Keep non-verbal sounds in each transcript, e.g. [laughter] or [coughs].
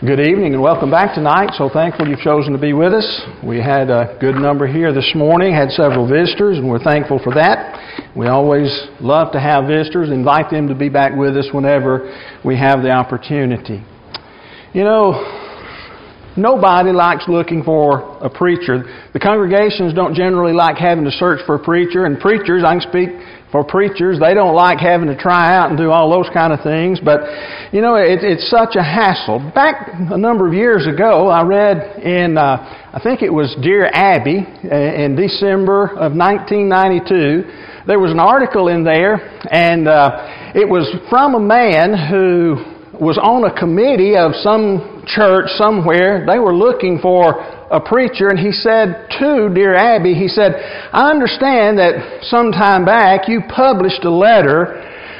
Good evening and welcome back tonight. So thankful you've chosen to be with us. We had a good number here this morning, had several visitors, and we're thankful for that. We always love to have visitors, invite them to be back with us whenever we have the opportunity. You know, nobody likes looking for a preacher. The congregations don't generally like having to search for a preacher, and preachers, I can speak for preachers. They don't like having to try out and do all those kind of things. But, you know, it, it's such a hassle. Back a number of years ago, I read in, uh, I think it was Dear Abby, uh, in December of 1992, there was an article in there, and uh, it was from a man who was on a committee of some church somewhere. They were looking for a preacher, and he said to Dear Abby, he said, I understand that some time back you published a letter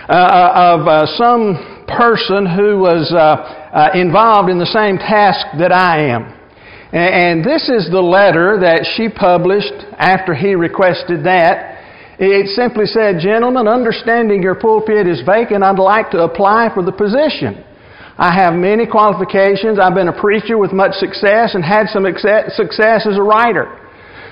uh, uh, of uh, some person who was uh, uh, involved in the same task that I am. And this is the letter that she published after he requested that. It simply said, Gentlemen, understanding your pulpit is vacant, I'd like to apply for the position. I have many qualifications. I've been a preacher with much success and had some success as a writer.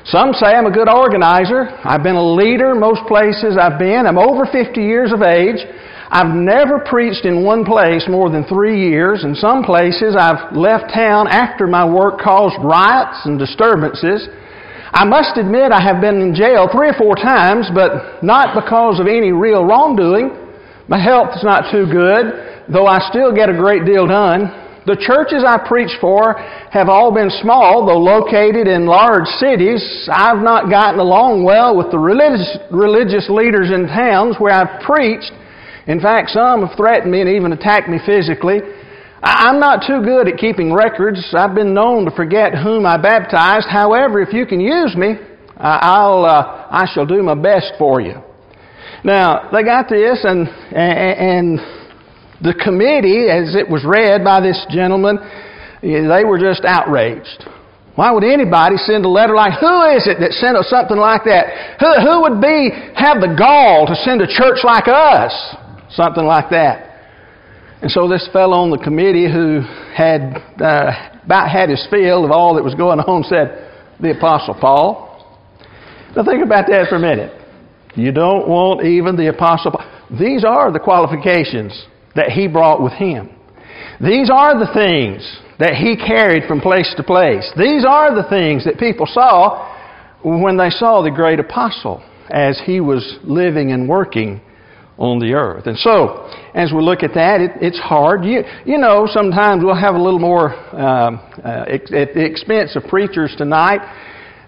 Some say I'm a good organizer. I've been a leader most places I've been. I'm over 50 years of age. I've never preached in one place more than three years. In some places, I've left town after my work caused riots and disturbances. I must admit I have been in jail three or four times, but not because of any real wrongdoing. My health is not too good though I still get a great deal done. The churches I preach for have all been small, though located in large cities. I've not gotten along well with the religious, religious leaders in towns where I've preached. In fact, some have threatened me and even attacked me physically. I'm not too good at keeping records. I've been known to forget whom I baptized. However, if you can use me, I'll, uh, I shall do my best for you. Now, they got this, and, and the committee, as it was read by this gentleman, they were just outraged. Why would anybody send a letter like, who is it that sent us something like that? Who, who would be, have the gall to send a church like us? Something like that. And so this fellow on the committee who had uh, about had his fill of all that was going on said, the Apostle Paul. Now think about that for a minute. You don't want even the Apostle These are the qualifications that he brought with him. These are the things that he carried from place to place. These are the things that people saw when they saw the great apostle as he was living and working on the earth. And so, as we look at that, it, it's hard. You, you know, sometimes we'll have a little more um, uh, at the expense of preachers tonight.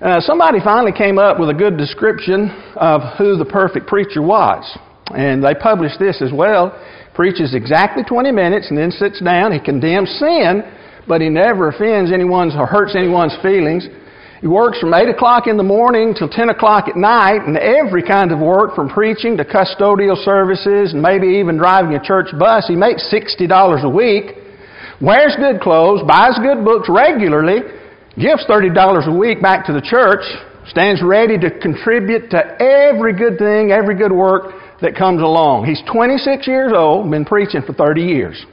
Uh, somebody finally came up with a good description of who the perfect preacher was. And they published this as well preaches exactly 20 minutes and then sits down. He condemns sin, but he never offends anyone's or hurts anyone's feelings. He works from 8 o'clock in the morning till 10 o'clock at night, and every kind of work from preaching to custodial services and maybe even driving a church bus. He makes $60 a week, wears good clothes, buys good books regularly, gives $30 a week back to the church, stands ready to contribute to every good thing, every good work that comes along. He's 26 years old, been preaching for 30 years.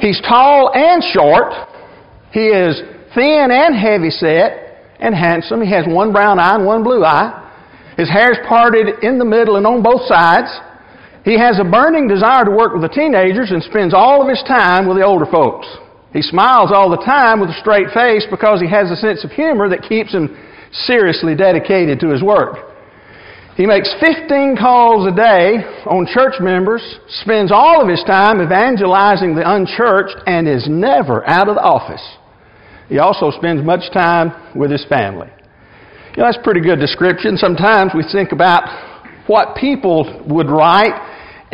He's tall and short. He is thin and heavy set and handsome. He has one brown eye and one blue eye. His hair's parted in the middle and on both sides. He has a burning desire to work with the teenagers and spends all of his time with the older folks. He smiles all the time with a straight face because he has a sense of humor that keeps him seriously dedicated to his work. He makes 15 calls a day on church members, spends all of his time evangelizing the unchurched, and is never out of the office. He also spends much time with his family. You know, that's a pretty good description. Sometimes we think about what people would write,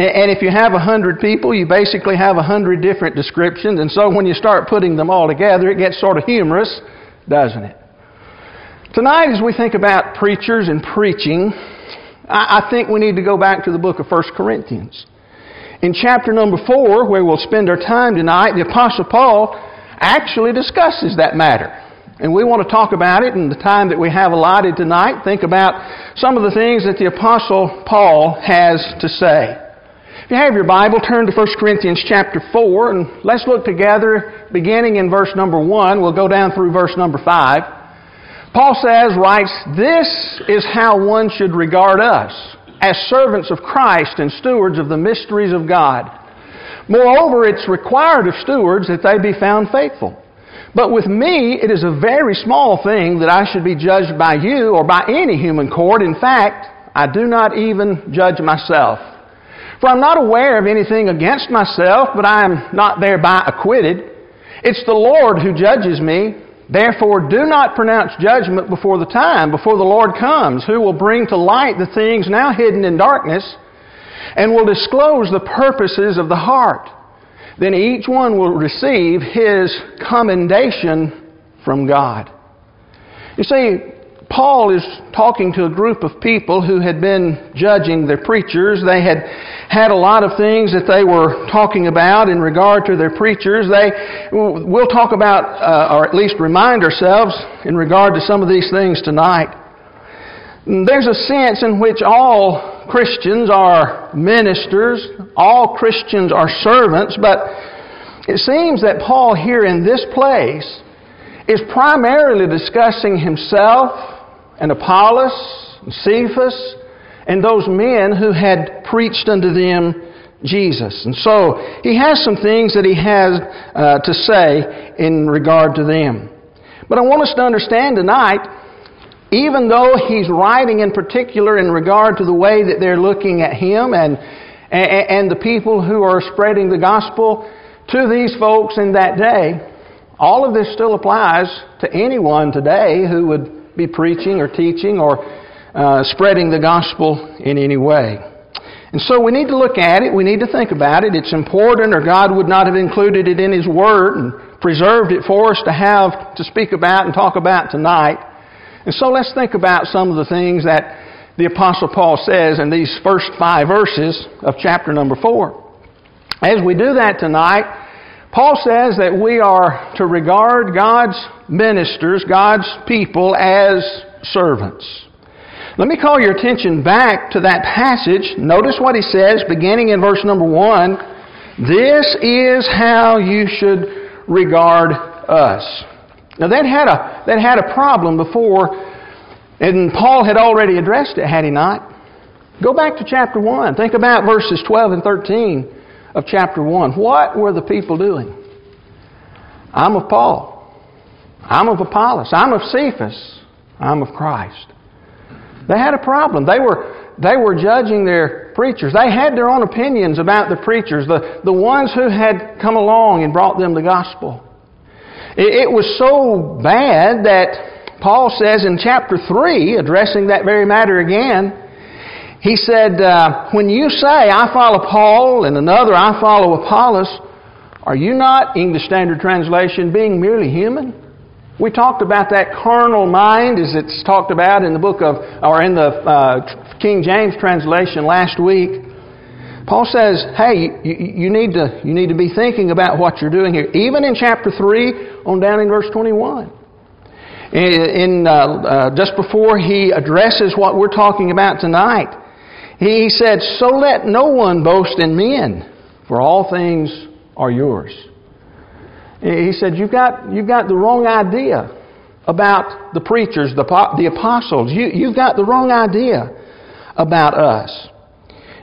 and if you have a hundred people, you basically have a hundred different descriptions, and so when you start putting them all together, it gets sort of humorous, doesn't it? Tonight, as we think about preachers and preaching, I, think we need to go back to the book of 1 Corinthians. In chapter number 4, where we'll spend our time tonight, the Apostle Paul actually discusses that matter. And we want to talk about it in the time that we have allotted tonight. Think about some of the things that the Apostle Paul has to say. If you have your Bible, turn to 1 Corinthians chapter 4, and let's look together beginning in verse number 1. We'll go down through verse number 5. Paul says, writes, This is how one should regard us, as servants of Christ and stewards of the mysteries of God. Moreover, it's required of stewards that they be found faithful. But with me, it is a very small thing that I should be judged by you or by any human court. In fact, I do not even judge myself. For I'm not aware of anything against myself, but I am not thereby acquitted. It's the Lord who judges me. Therefore, do not pronounce judgment before the time, before the Lord comes, who will bring to light the things now hidden in darkness, and will disclose the purposes of the heart. Then each one will receive his commendation from God. You see, Paul is talking to a group of people who had been judging their preachers. They had had a lot of things that they were talking about in regard to their preachers. They, we'll talk about, uh, or at least remind ourselves in regard to some of these things tonight. There's a sense in which all Christians are ministers, all Christians are servants, but it seems that Paul here in this place is primarily discussing himself and Apollos, and Cephas, and those men who had preached unto them Jesus. And so he has some things that he has uh, to say in regard to them. But I want us to understand tonight, even though he's writing in particular in regard to the way that they're looking at him and, and, and the people who are spreading the gospel to these folks in that day, all of this still applies to anyone today who would be preaching or teaching or uh, spreading the gospel in any way. And so we need to look at it, we need to think about it. It's important, or God would not have included it in His Word and preserved it for us to have to speak about and talk about tonight. And so let's think about some of the things that the Apostle Paul says in these first five verses of chapter number four. As we do that tonight, Paul says that we are to regard God's ministers, God's people, as servants. Let me call your attention back to that passage. Notice what he says beginning in verse number one. This is how you should regard us. Now that had a, that had a problem before, and Paul had already addressed it, had he not? Go back to chapter 1. Think about verses 12 and 13 of chapter 1. What were the people doing? I'm of Paul. I'm of Apollos. I'm of Cephas. I'm of Christ. They had a problem. They were, they were judging their preachers. They had their own opinions about the preachers, the, the ones who had come along and brought them the gospel. It, it was so bad that Paul says in chapter 3, addressing that very matter again, he said, uh, When you say, I follow Paul, and another, I follow Apollos, are you not, English Standard Translation, being merely human? We talked about that carnal mind as it's talked about in the book of, or in the uh, King James translation last week. Paul says, hey, you, you, need to, you need to be thinking about what you're doing here. Even in chapter 3, on down in verse 21 in, uh, uh, just before he addresses what we're talking about tonight. He said, So let no one boast in men, for all things are yours. He said, You've got, you've got the wrong idea about the preachers, the, the apostles. You, you've got the wrong idea about us.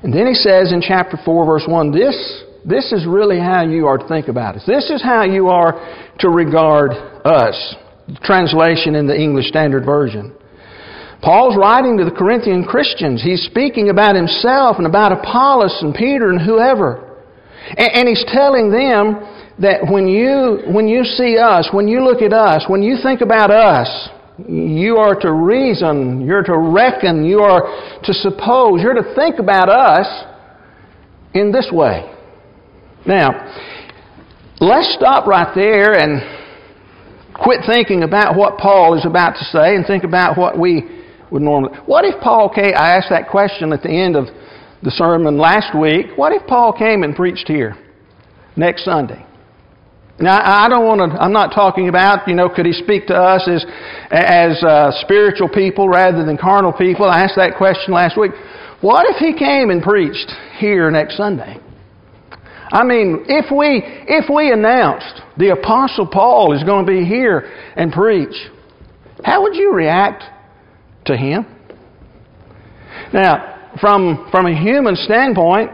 And then he says in chapter 4, verse 1, this, this is really how you are to think about us. This is how you are to regard us. Translation in the English Standard Version. Paul's writing to the Corinthian Christians. He's speaking about himself and about Apollos and Peter and whoever. And, he's telling them that when you, when you see us, when you look at us, when you think about us, you are to reason, you're to reckon, you are to suppose, you're to think about us in this way. Now, let's stop right there and quit thinking about what Paul is about to say and think about what we would normally. What if Paul came? I asked that question at the end of the sermon last week. What if Paul came and preached here next Sunday? Now, I don't want to, I'm not talking about, you know, could he speak to us as, as uh, spiritual people rather than carnal people? I asked that question last week. What if he came and preached here next Sunday? I mean, if we, if we announced the Apostle Paul is going to be here and preach, how would you react to him? Now, from, from a human standpoint,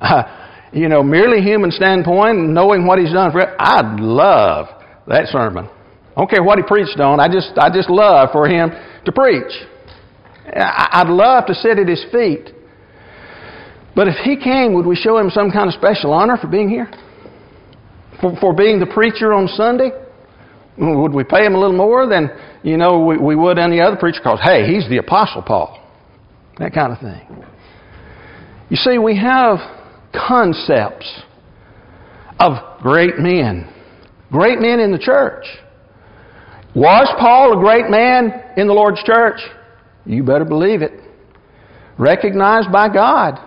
uh, [laughs] you know, merely human standpoint, knowing what he's done for it, I'd love that sermon. I don't care what he preached on. I just, I just love for him to preach. I'd love to sit at his feet. But if he came, would we show him some kind of special honor for being here? For, for being the preacher on Sunday? Would we pay him a little more than, you know, we, we would any other preacher? Because, hey, he's the Apostle Paul. That kind of thing. You see, we have concepts of great men. Great men in the church. Was Paul a great man in the Lord's church? You better believe it. Recognized by God.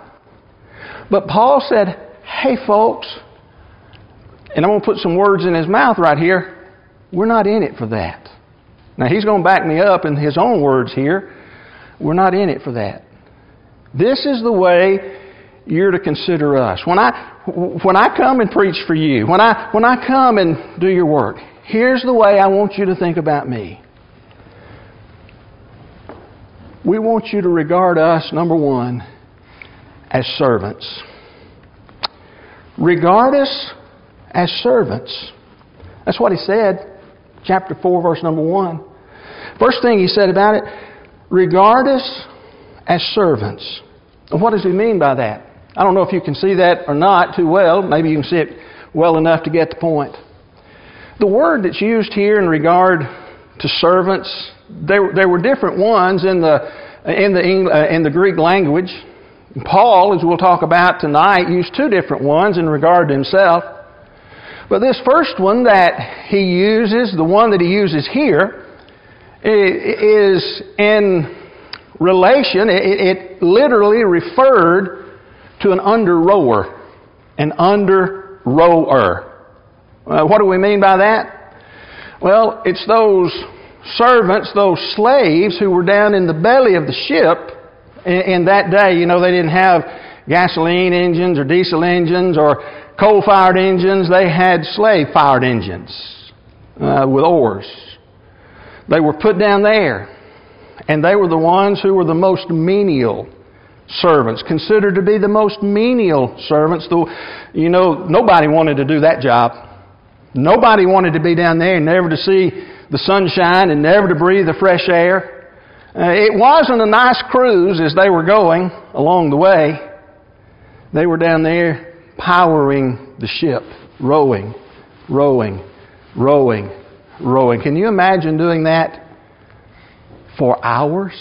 But Paul said, hey, folks, and I'm going to put some words in his mouth right here. We're not in it for that. Now, he's going to back me up in his own words here. We're not in it for that. This is the way you're to consider us. When I, when I come and preach for you, when I, when I come and do your work, here's the way I want you to think about me. We want you to regard us, number one, as servants. Regard us as servants. That's what he said, chapter 4, verse number 1. First thing he said about it, regard us as servants. What does he mean by that? I don't know if you can see that or not too well. Maybe you can see it well enough to get the point. The word that's used here in regard to servants there, there were different ones in the, in, the, uh, in the Greek language. Paul, as we'll talk about tonight, used two different ones in regard to himself. But this first one that he uses, the one that he uses here, is in relation, it, it literally referred to an under rower. An under rower. Uh, what do we mean by that? Well, it's those servants, those slaves who were down in the belly of the ship in, that day. You know, they didn't have gasoline engines or diesel engines or coal fired engines. They had slave fired engines uh, with oars. They were put down there. And they were the ones who were the most menial servants, considered to be the most menial servants. Though, you know, nobody wanted to do that job. Nobody wanted to be down there and never to see the sunshine and never to breathe the fresh air. Uh, it wasn't a nice cruise as they were going along the way. They were down there powering the ship, rowing, rowing, rowing, rowing. Can you imagine doing that for hours?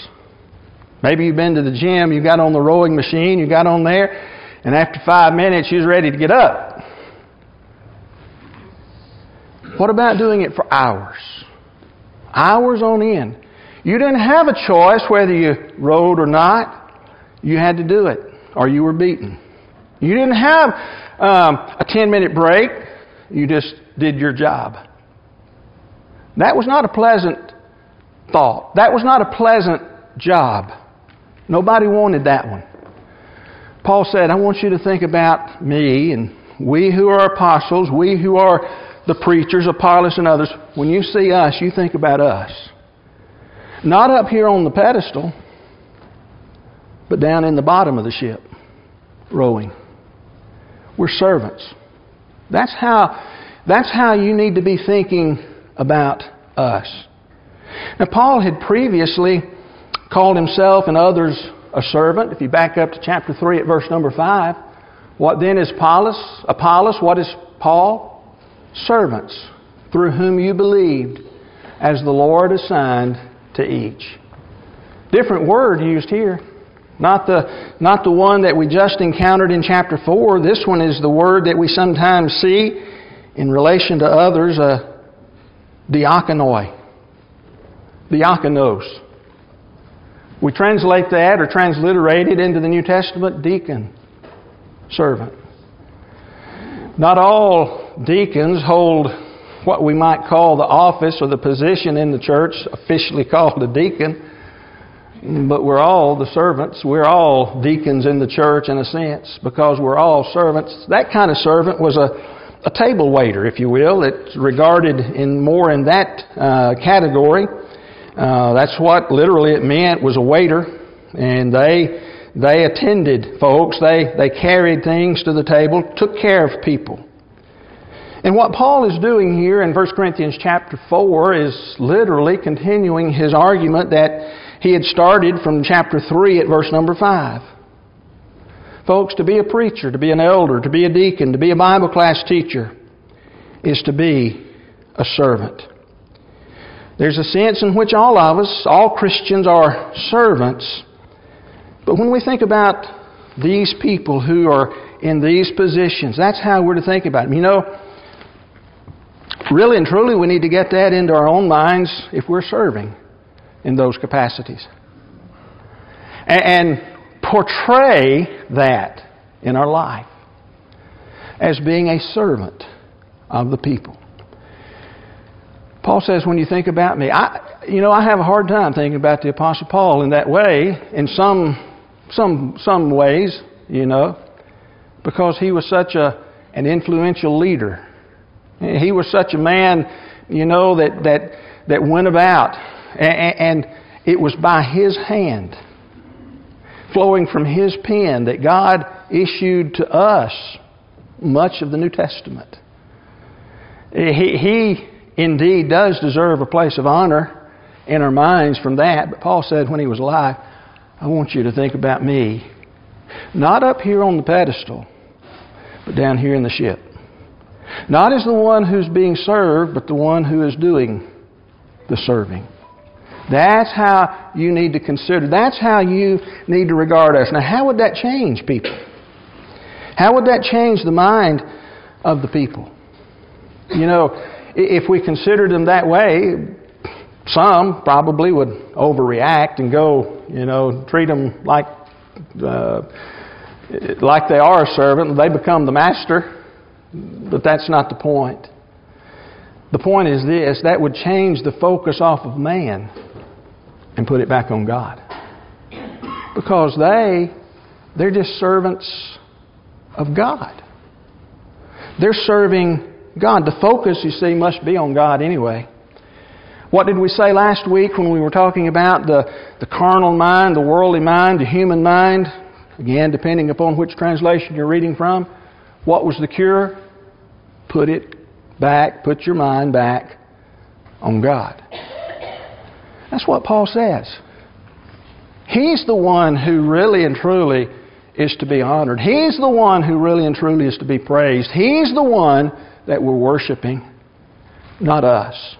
Maybe you've been to the gym, you got on the rowing machine, you got on there, and after five minutes, you're ready to get up. What about doing it for hours? hours on end. You didn't have a choice whether you rowed or not. You had to do it, or you were beaten. You didn't have um, a 10 minute break. You just did your job. That was not a pleasant thought. That was not a pleasant job. Nobody wanted that one. Paul said, I want you to think about me and we who are apostles, we who are the preachers, Apollos, and others, when you see us, you think about us. Not up here on the pedestal, but down in the bottom of the ship, rowing. We're servants. That's how, that's how you need to be thinking about us. Now, Paul had previously called himself and others a servant. If you back up to chapter 3 at verse number 5, what then is Apollos? Apollos, what is Paul? servants through whom you believed, as the Lord assigned to each. Different word used here. Not the, not the one that we just encountered in chapter 4. This one is the word that we sometimes see in relation to others, uh, diakonoi. Diakonos. We translate that or transliterate it into the New Testament deacon, servant. Not all deacons hold what we might call the office or the position in the church, officially [laughs] called a deacon. But we're all the servants. We're all deacons in the church in a sense because we're all servants. That kind of servant was a, a table waiter, if you will. It's regarded in more in that uh, category. Uh, that's what literally it meant was a waiter, and they they attended folks. They they carried things to the table, took care of people. And what Paul is doing here in 1 Corinthians chapter 4 is literally continuing his argument that he had started from chapter 3 at verse number 5. Folks, to be a preacher, to be an elder, to be a deacon, to be a Bible class teacher is to be a servant. There's a sense in which all of us, all Christians, are servants. But when we think about these people who are in these positions, that's how we're to think about them. You know, really and truly, we need to get that into our own minds if we're serving in those capacities. And, portray that in our life as being a servant of the people. Paul says, when you think about me, I, you know, I have a hard time thinking about the Apostle Paul in that way, in some, some, some ways, you know, because he was such a, an influential leader he was such a man, you know, that, that, that went about. And, it was by his hand, flowing from his pen, that God issued to us much of the New Testament. He indeed does deserve a place of honor in our minds from that. But Paul said when he was alive, I want you to think about me, not up here on the pedestal, but down here in the ship. Not as the one who's being served, but the one who is doing the serving. That's how you need to consider. That's how you need to regard us. Now, how would that change people? How would that change the mind of the people? You know, if we considered them that way, some probably would overreact and go, you know, treat them like uh, like they are a servant. They become the master. But that's not the point. The point is this that would change the focus off of man and put it back on God. Because they, they're just servants of God. They're serving God. The focus, you see, must be on God anyway. What did we say last week when we were talking about the, the carnal mind, the worldly mind, the human mind? Again, depending upon which translation you're reading from. What was the cure? Put it back, put your mind back on God. That's what Paul says. He's the one who really and truly is to be honored. He's the one who really and truly is to be praised. He's the one that we're worshiping, not us.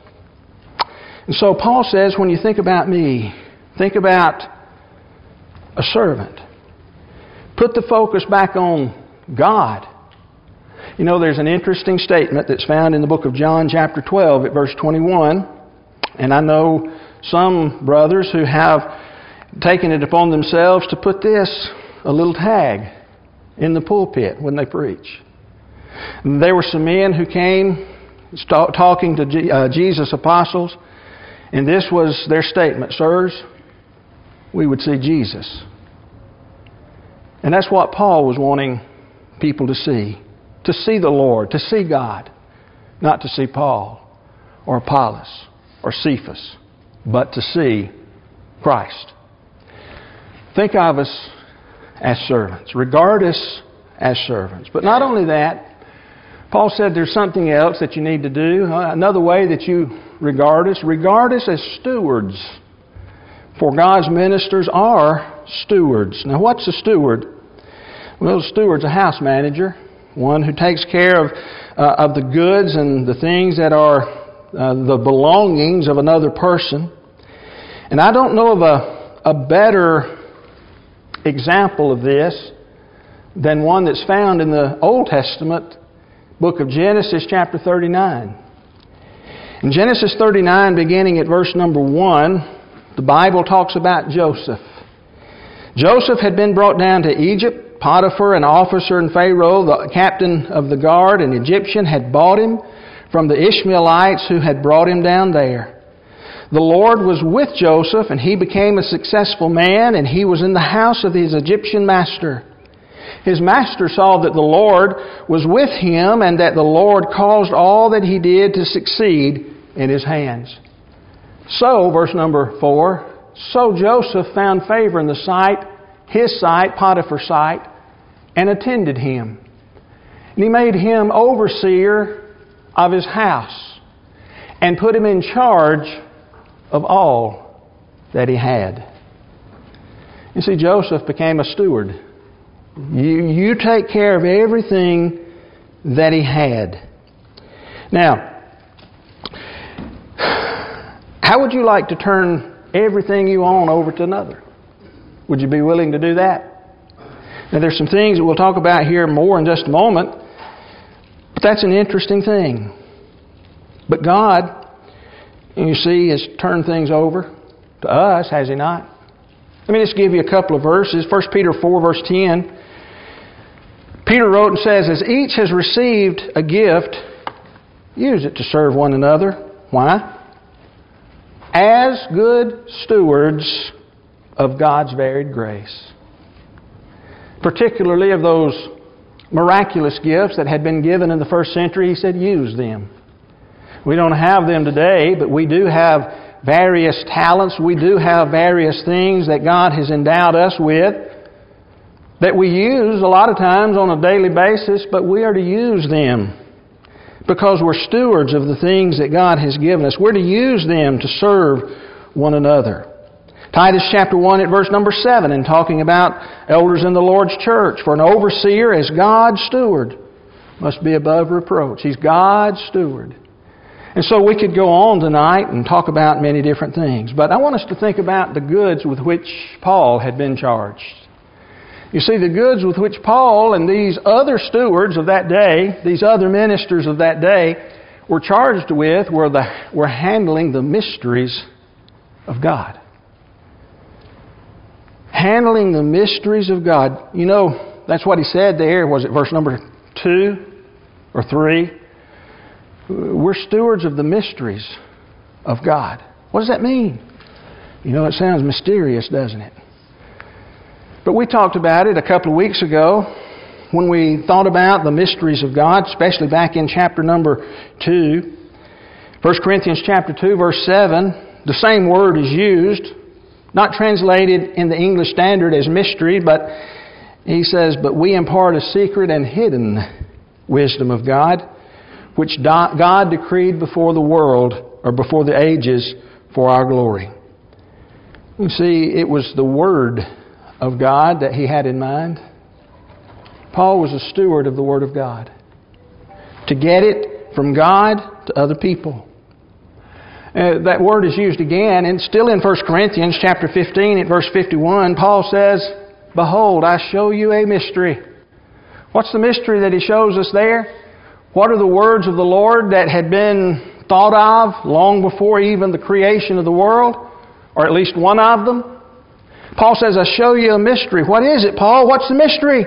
And so Paul says, when you think about me, think about a servant. Put the focus back on God you know, there's an interesting statement that's found in the book of John, chapter 12, at verse 21. And I know some brothers who have taken it upon themselves to put this, a little tag, in the pulpit when they preach. And there were some men who came talking to uh, Jesus' apostles, and this was their statement Sirs, we would see Jesus. And that's what Paul was wanting people to see to see the Lord, to see God, not to see Paul or Apollos or Cephas, but to see Christ. Think of us as servants. Regard us as servants. But not only that, Paul said there's something else that you need to do. Another way that you regard us, regard us as stewards. For God's ministers are stewards. Now, what's a steward? Well, a steward's a house manager one who takes care of, uh, of the goods and the things that are uh, the belongings of another person. And I don't know of a, a better example of this than one that's found in the Old Testament book of Genesis, chapter 39. In Genesis 39, beginning at verse number 1, the Bible talks about Joseph. Joseph had been brought down to Egypt Potiphar, an officer in Pharaoh, the captain of the guard, an Egyptian, had bought him from the Ishmaelites who had brought him down there. The Lord was with Joseph, and he became a successful man, and he was in the house of his Egyptian master. His master saw that the Lord was with him, and that the Lord caused all that he did to succeed in his hands. So, verse number 4 So Joseph found favor in the sight, his sight, Potiphar's sight, and attended him. And he made him overseer of his house, and put him in charge of all that he had. You see, Joseph became a steward. You, you take care of everything that he had. Now, how would you like to turn everything you own over to another? Would you be willing to do that? Now, there's some things that we'll talk about here more in just a moment, but that's an interesting thing. But God you see, has turned things over to us, has He not? Let me just give you a couple of verses. 1 Peter 4, verse 10. Peter wrote and says, As each has received a gift, use it to serve one another. Why? As good stewards of God's varied grace. Particularly of those miraculous gifts that had been given in the first century, he said, use them. We don't have them today, but we do have various talents. We do have various things that God has endowed us with that we use a lot of times on a daily basis, but we are to use them because we're stewards of the things that God has given us. We're to use them to serve one another. Titus chapter 1 at verse number 7 in talking about elders in the Lord's church. For an overseer as God's steward must be above reproach. He's God's steward. And so we could go on tonight and talk about many different things. But I want us to think about the goods with which Paul had been charged. You see, the goods with which Paul and these other stewards of that day, these other ministers of that day, were charged with were, the, were handling the mysteries of God. Handling the mysteries of God. You know, that's what he said there. Was it verse number two or three? We're stewards of the mysteries of God. What does that mean? You know, it sounds mysterious, doesn't it? But we talked about it a couple of weeks ago when we thought about the mysteries of God, especially back in chapter number 2. 1 Corinthians chapter 2 verse 7, the same word is used, not translated in the English standard as mystery, but he says, But we impart a secret and hidden wisdom of God which God decreed before the world or before the ages for our glory. You see, it was the Word of God that he had in mind. Paul was a steward of the Word of God. To get it from God to other people. Uh, that word is used again, and still in 1 Corinthians chapter 15 at verse 51, Paul says, Behold, I show you a mystery. What's the mystery that he shows us there? What are the words of the Lord that had been thought of long before even the creation of the world? Or at least one of them? Paul says, I show you a mystery. What is it, Paul? What's the mystery?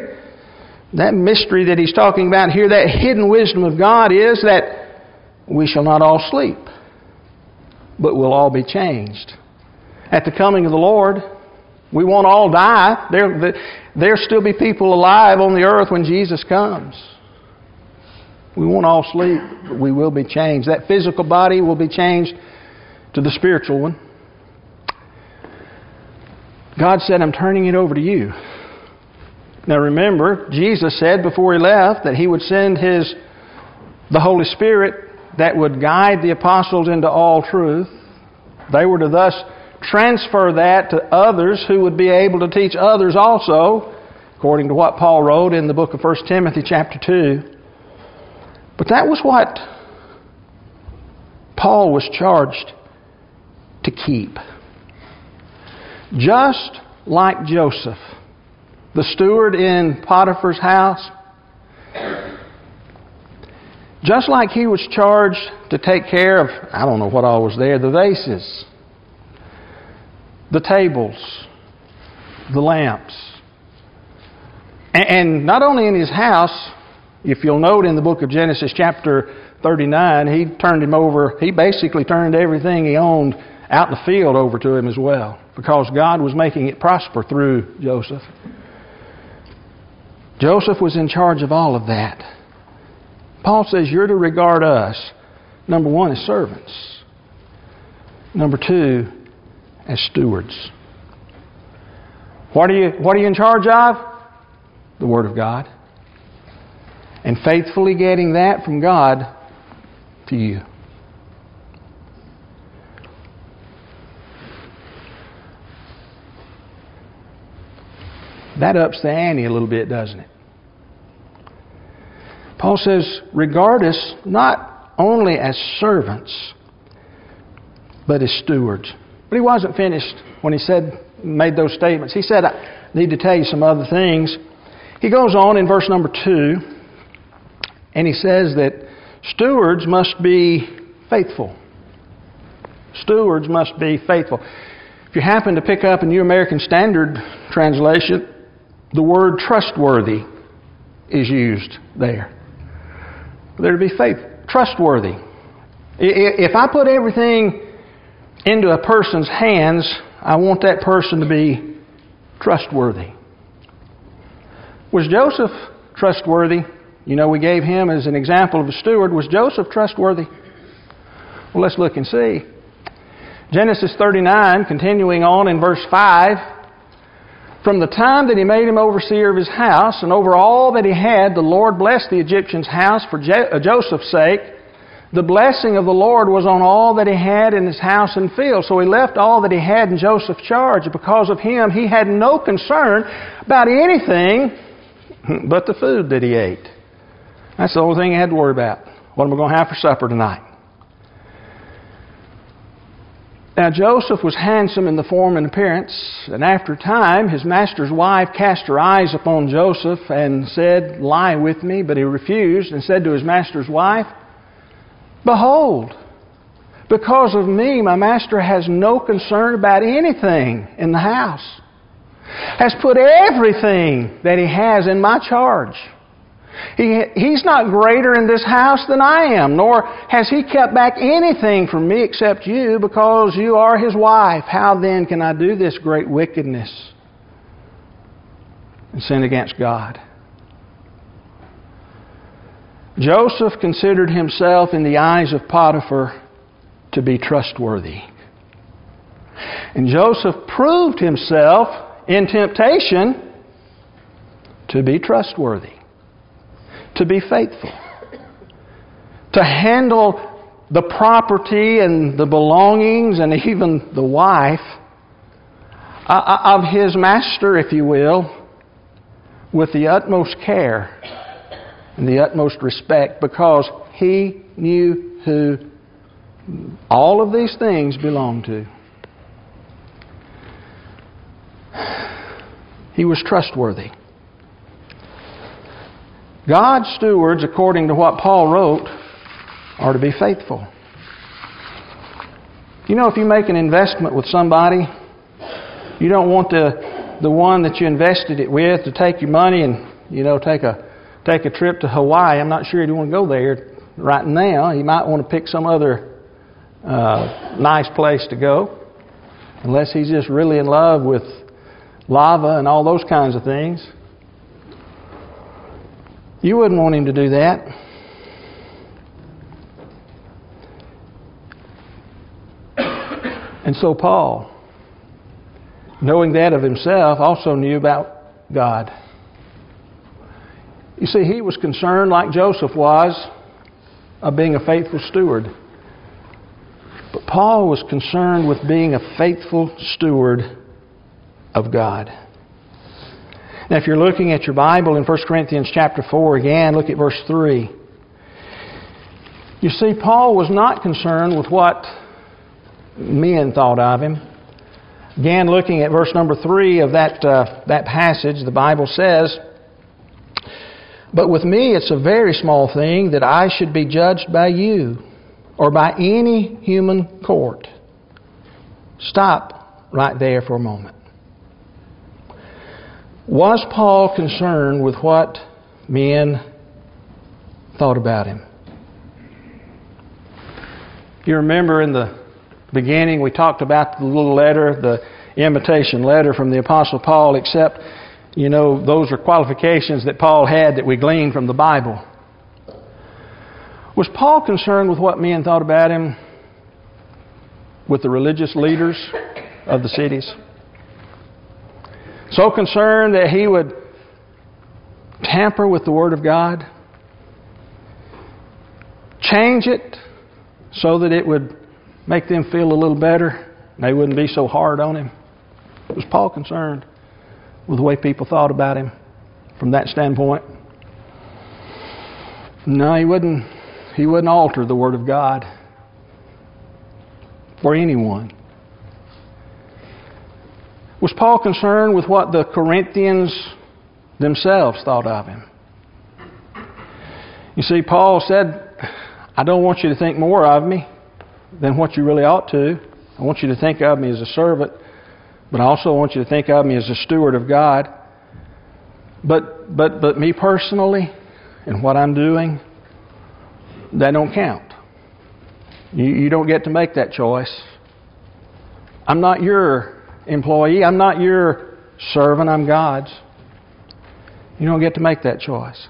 That mystery that he's talking about here, that hidden wisdom of God, is that we shall not all sleep, but we'll all be changed. At the coming of the Lord, we won't all die. There, there'll still be people alive on the earth when Jesus comes. We won't all sleep, but we will be changed. That physical body will be changed to the spiritual one. God said, I'm turning it over to you. Now remember, Jesus said before he left that he would send his the Holy Spirit that would guide the apostles into all truth. They were to thus transfer that to others who would be able to teach others also, according to what Paul wrote in the book of 1 Timothy chapter 2. But that was what Paul was charged to keep. Just like Joseph, the steward in Potiphar's house, just like he was charged to take care of, I don't know what all was there, the vases, the tables, the lamps. And not only in his house, if you'll note in the book of Genesis, chapter 39, he turned him over, he basically turned everything he owned out in the field over to him as well because God was making it prosper through Joseph. Joseph was in charge of all of that. Paul says you're to regard us, number one, as servants, number two, as stewards. What are you, what are you in charge of? The Word of God. And faithfully getting that from God to you. That ups the ante a little bit, doesn't it? Paul says, regard us not only as servants, but as stewards. But he wasn't finished when he said, made those statements. He said, I need to tell you some other things. He goes on in verse number two, and he says that stewards must be faithful. Stewards must be faithful. If you happen to pick up a New American Standard translation, the word trustworthy is used there. There to be faith, trustworthy. If I put everything into a person's hands, I want that person to be trustworthy. Was Joseph trustworthy? You know, we gave him as an example of a steward. Was Joseph trustworthy? Well, let's look and see. Genesis 39, continuing on in verse 5. From the time that he made him overseer of his house and over all that he had, the Lord blessed the Egyptian's house for uh, Joseph's sake. The blessing of the Lord was on all that he had in his house and field. So he left all that he had in Joseph's charge. Because of him, he had no concern about anything but the food that he ate. That's the only thing he had to worry about. What am I going to have for supper tonight? Now Joseph was handsome in the form and appearance, and after time his master's wife cast her eyes upon Joseph and said, Lie with me. But he refused and said to his master's wife, Behold, because of me my master has no concern about anything in the house, has put everything that he has in my charge. He, he's not greater in this house than I am, nor has he kept back anything from me except you, because you are his wife. How then can I do this great wickedness and sin against God? Joseph considered himself in the eyes of Potiphar to be trustworthy. And Joseph proved himself in temptation to be trustworthy to be faithful, to handle the property and the belongings and even the wife uh, uh, of his master, if you will, with the utmost care and the utmost respect because he knew who all of these things belonged to. He was trustworthy. God's stewards, according to what Paul wrote, are to be faithful. You know, if you make an investment with somebody, you don't want the, the one that you invested it with to take your money and, you know, take a, take a trip to Hawaii. I'm not sure you want to go there right now. You might want to pick some other uh, nice place to go, unless he's just really in love with lava and all those kinds of things. You wouldn't want him to do that. And so Paul, knowing that of himself, also knew about God. You see, he was concerned, like Joseph was, of being a faithful steward. But Paul was concerned with being a faithful steward of God. Now, if you're looking at your Bible in 1 Corinthians chapter 4 again, look at verse 3. You see, Paul was not concerned with what men thought of him. Again, looking at verse number 3 of that, uh, that passage, the Bible says, But with me it's a very small thing that I should be judged by you or by any human court. Stop right there for a moment. Was Paul concerned with what men thought about him? You remember in the beginning, we talked about the little letter, the invitation letter from the Apostle Paul, except, you know, those are qualifications that Paul had that we gleaned from the Bible. Was Paul concerned with what men thought about him with the religious leaders of the cities? So concerned that he would tamper with the Word of God, change it so that it would make them feel a little better, they wouldn't be so hard on him. Was Paul concerned with the way people thought about him from that standpoint? No, he wouldn't. He wouldn't alter the Word of God for anyone. Was Paul concerned with what the Corinthians themselves thought of him? You see, Paul said, I don't want you to think more of me than what you really ought to. I want you to think of me as a servant, but I also want you to think of me as a steward of God. But, but, but me personally and what I'm doing, that don't count. You, you don't get to make that choice. I'm not your employee. I'm not your servant. I'm God's. You don't get to make that choice.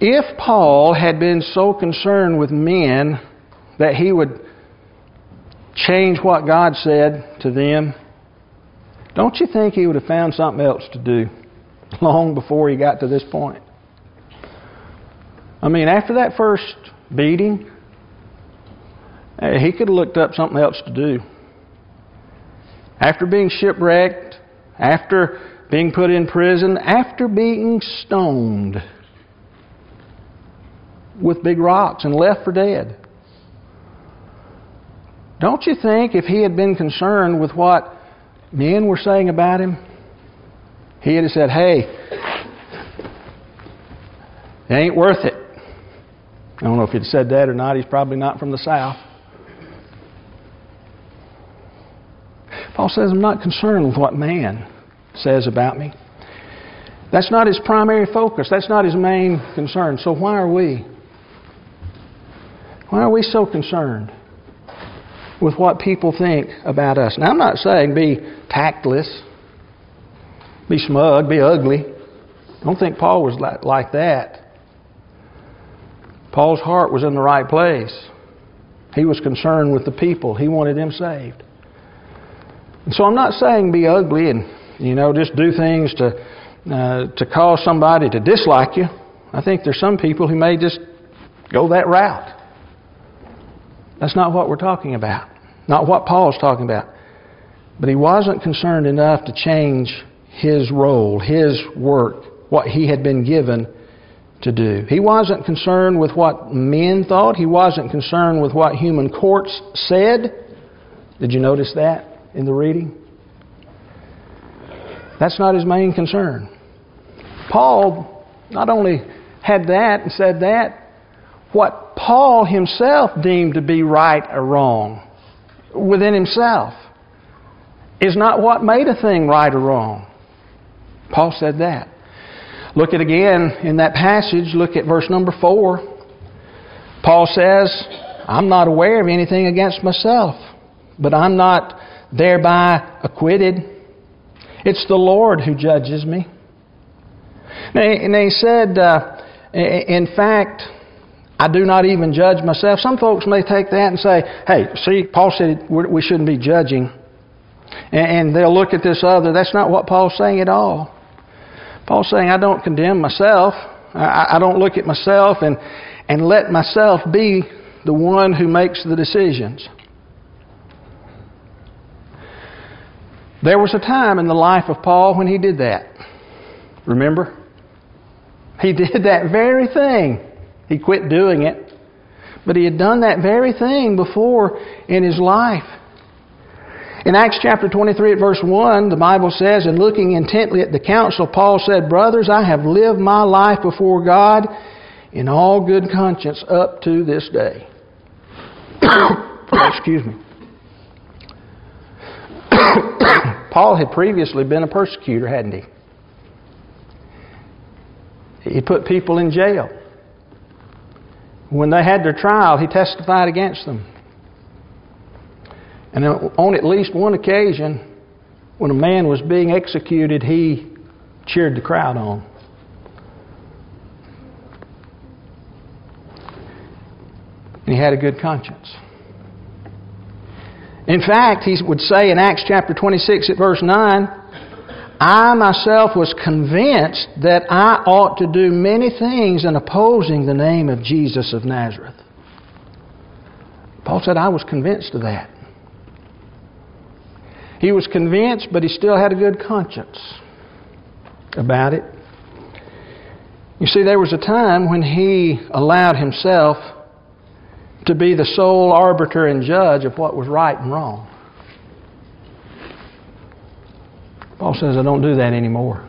If Paul had been so concerned with men that he would change what God said to them, don't you think he would have found something else to do [laughs] long before he got to this point? I mean, after that first beating, eh, he could have looked up something else to do. After being shipwrecked, after being put in prison, after being stoned with big rocks and left for dead. Don't you think if he had been concerned with what men were saying about him, he'd have said, hey, it ain't worth it. I don't know if he'd said that or not. He's probably not from the South. Paul says, I'm not concerned with what man says about me. That's not his primary focus. That's not his main concern. So why are we? Why are we so concerned with what people think about us? Now, I'm not saying be tactless, be smug, be ugly. I don't think Paul was like that. Paul's heart was in the right place. He was concerned with the people, he wanted them saved. So I'm not saying be ugly and you know, just do things to, uh, to cause somebody to dislike you. I think there's some people who may just go that route. That's not what we're talking about. Not what Paul's talking about. But he wasn't concerned enough to change his role, his work, what he had been given to do. He wasn't concerned with what men thought. He wasn't concerned with what human courts said. Did you notice that in the reading? That's not his main concern. Paul not only had that and said that, what Paul himself deemed to be right or wrong within himself is not what made a thing right or wrong. Paul said that. Look at again in that passage, look at verse number 4. Paul says, I'm not aware of anything against myself, but I'm not thereby acquitted. It's the Lord who judges me. And he said, uh, in fact, I do not even judge myself. Some folks may take that and say, hey, see, Paul said we shouldn't be judging. And they'll look at this other. That's not what Paul's saying at all. Paul's saying, I don't condemn myself. I don't look at myself and, and let myself be the one who makes the decisions. There was a time in the life of Paul when he did that. Remember? He [laughs] did that very thing. He quit doing it. But he had done that very thing before in his life. In Acts chapter 23 at verse 1, the Bible says, And looking intently at the council, Paul said, Brothers, I have lived my life before God in all good conscience up to this day. [coughs] Excuse me. [coughs] Paul had previously been a persecutor, hadn't he? He put people in jail. When they had their trial, he testified against them. And on at least one occasion, when a man was being executed, he cheered the crowd on. And he had a good conscience. In fact, he would say in Acts chapter 26 at verse 9, I myself was convinced that I ought to do many things in opposing the name of Jesus of Nazareth. Paul said, I was convinced of that. He was convinced, but he still had a good conscience about it. You see, there was a time when he allowed himself to be the sole arbiter and judge of what was right and wrong. Paul says, I don't do that anymore.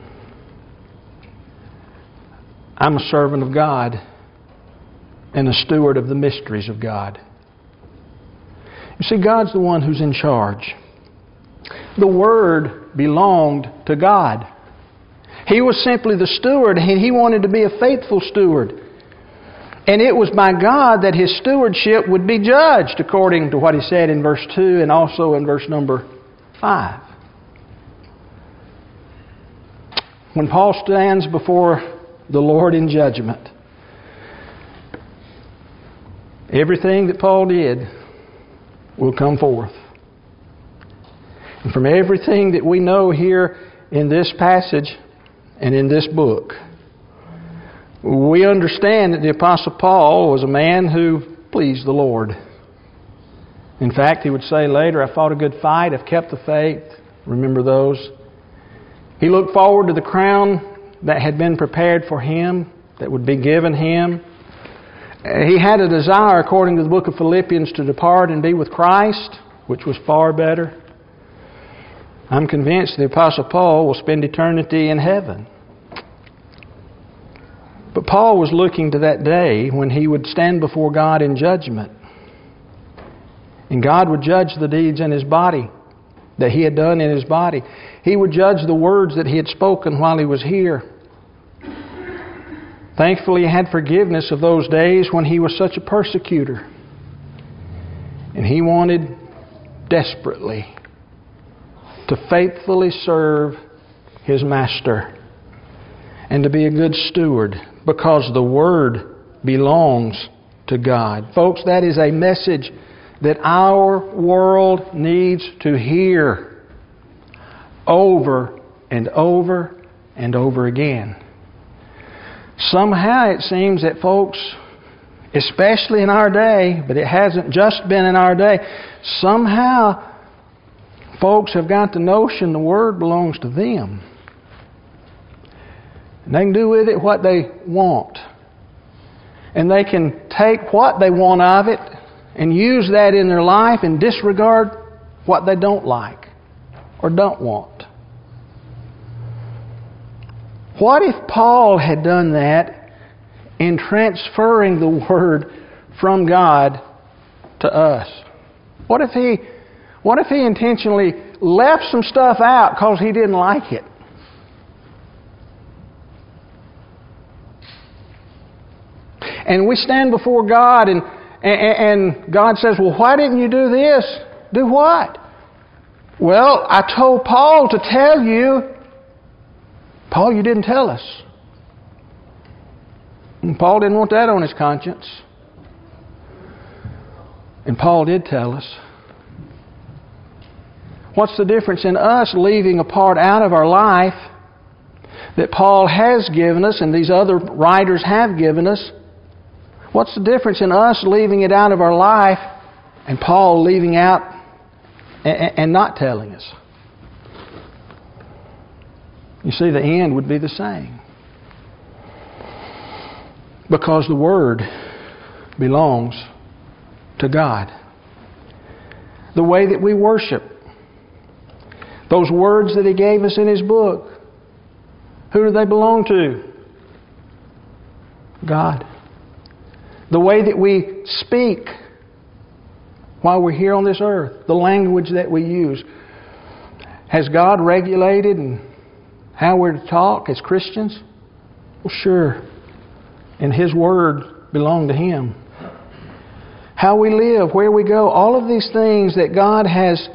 I'm a servant of God and a steward of the mysteries of God. You see, God's the one who's in charge. The Word belonged to God. He was simply the steward, and He wanted to be a faithful steward. And it was by God that His stewardship would be judged, according to what He said in verse 2 and also in verse number 5. When Paul stands before the Lord in judgment, everything that Paul did will come forth. And from everything that we know here in this passage and in this book, we understand that the Apostle Paul was a man who pleased the Lord. In fact, he would say later, I fought a good fight, I've kept the faith. Remember those? He looked forward to the crown that had been prepared for him, that would be given him. He had a desire, according to the book of Philippians, to depart and be with Christ, which was far better. I'm convinced the Apostle Paul will spend eternity in heaven. But Paul was looking to that day when he would stand before God in judgment. And God would judge the deeds in his body that he had done in his body. He would judge the words that he had spoken while he was here. Thankfully, he had forgiveness of those days when he was such a persecutor. And he wanted desperately to faithfully serve his master and to be a good steward because the word belongs to God. Folks, that is a message that our world needs to hear over and over and over again. Somehow it seems that folks, especially in our day, but it hasn't just been in our day, somehow folks have got the notion the Word belongs to them. They can do with it what they want. And they can take what they want of it and use that in their life and disregard what they don't like or don't want. What if Paul had done that in transferring the Word from God to us? What if he, what if he intentionally left some stuff out because he didn't like it? And we stand before God and, and God says, Well, why didn't you do this? Do what? Well, I told Paul to tell you Paul, you didn't tell us. And Paul didn't want that on his conscience. And Paul did tell us. What's the difference in us leaving a part out of our life that Paul has given us and these other writers have given us? What's the difference in us leaving it out of our life and Paul leaving out and not telling us? You see, the end would be the same. Because the Word belongs to God. The way that we worship, those words that He gave us in His book, who do they belong to? God. The way that we speak while we're here on this earth, the language that we use, has God regulated and how we're to talk as Christians? Well, sure. And His Word belong to Him. how we live, where we go, all of these things that God has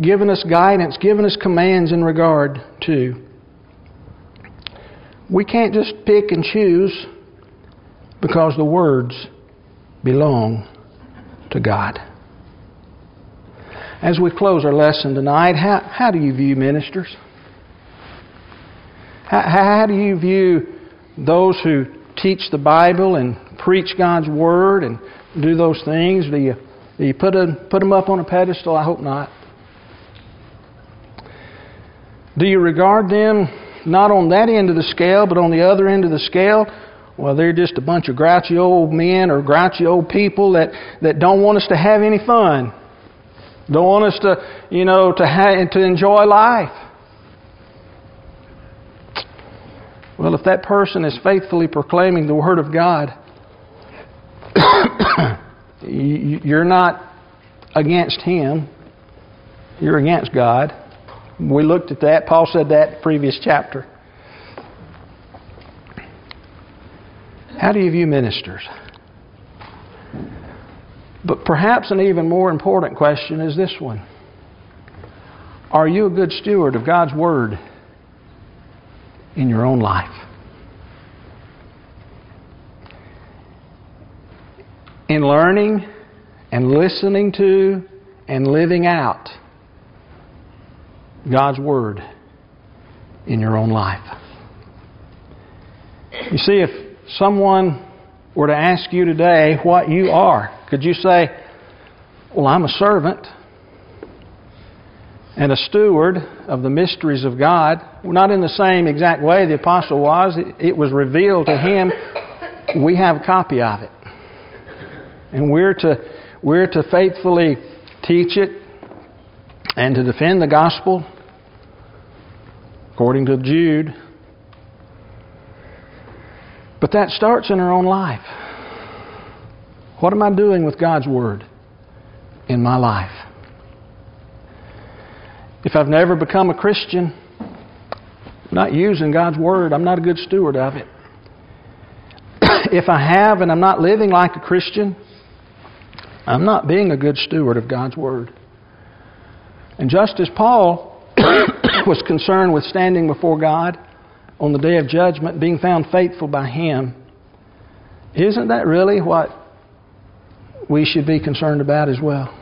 given us guidance, given us commands in regard to. We can't just pick and choose because the words belong to God. As we close our lesson tonight, how, how do you view ministers? How, how do you view those who teach the Bible and preach God's Word and do those things? Do you, do you put, a, put them up on a pedestal? I hope not. Do you regard them not on that end of the scale, but on the other end of the scale? Well, they're just a bunch of grouchy old men or grouchy old people that, that don't want us to have any fun. Don't want us to, you know, to, ha- to enjoy life. Well, if that person is faithfully proclaiming the Word of God, [coughs] you're not against Him, you're against God. We looked at that. Paul said that in the previous chapter. How do you view ministers? But perhaps an even more important question is this one Are you a good steward of God's Word in your own life? In learning and listening to and living out God's Word in your own life. You see, if someone were to ask you today what you are, could you say, Well, I'm a servant and a steward of the mysteries of God? Not in the same exact way the apostle was. It was revealed to him. We have a copy of it. And we're to, we're to faithfully teach it and to defend the gospel according to Jude. But that starts in our own life. What am I doing with God's Word in my life? If I've never become a Christian, I'm not using God's Word, I'm not a good steward of it. [clears throat] if I have and I'm not living like a Christian, I'm not being a good steward of God's Word. And just as Paul [clears throat] was concerned with standing before God on the day of judgment, being found faithful by Him, isn't that really what we should be concerned about as well?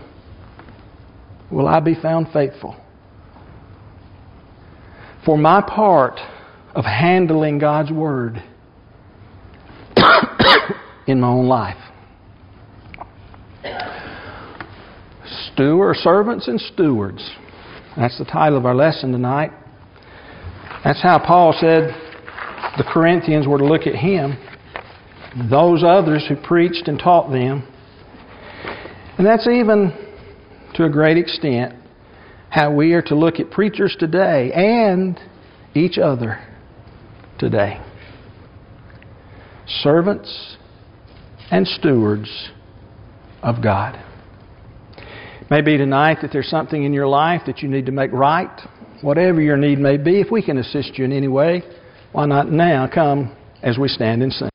Will I be found faithful? For my part of handling God's Word [coughs] in my own life. Steward, servants and stewards. That's the title of our lesson tonight. That's how Paul said the Corinthians were to look at him, those others who preached and taught them. And that's even to a great extent how we are to look at preachers today and each other today. Servants and stewards of God. Maybe tonight that there's something in your life that you need to make right. Whatever your need may be, if we can assist you in any way, why not now come as we stand and sing?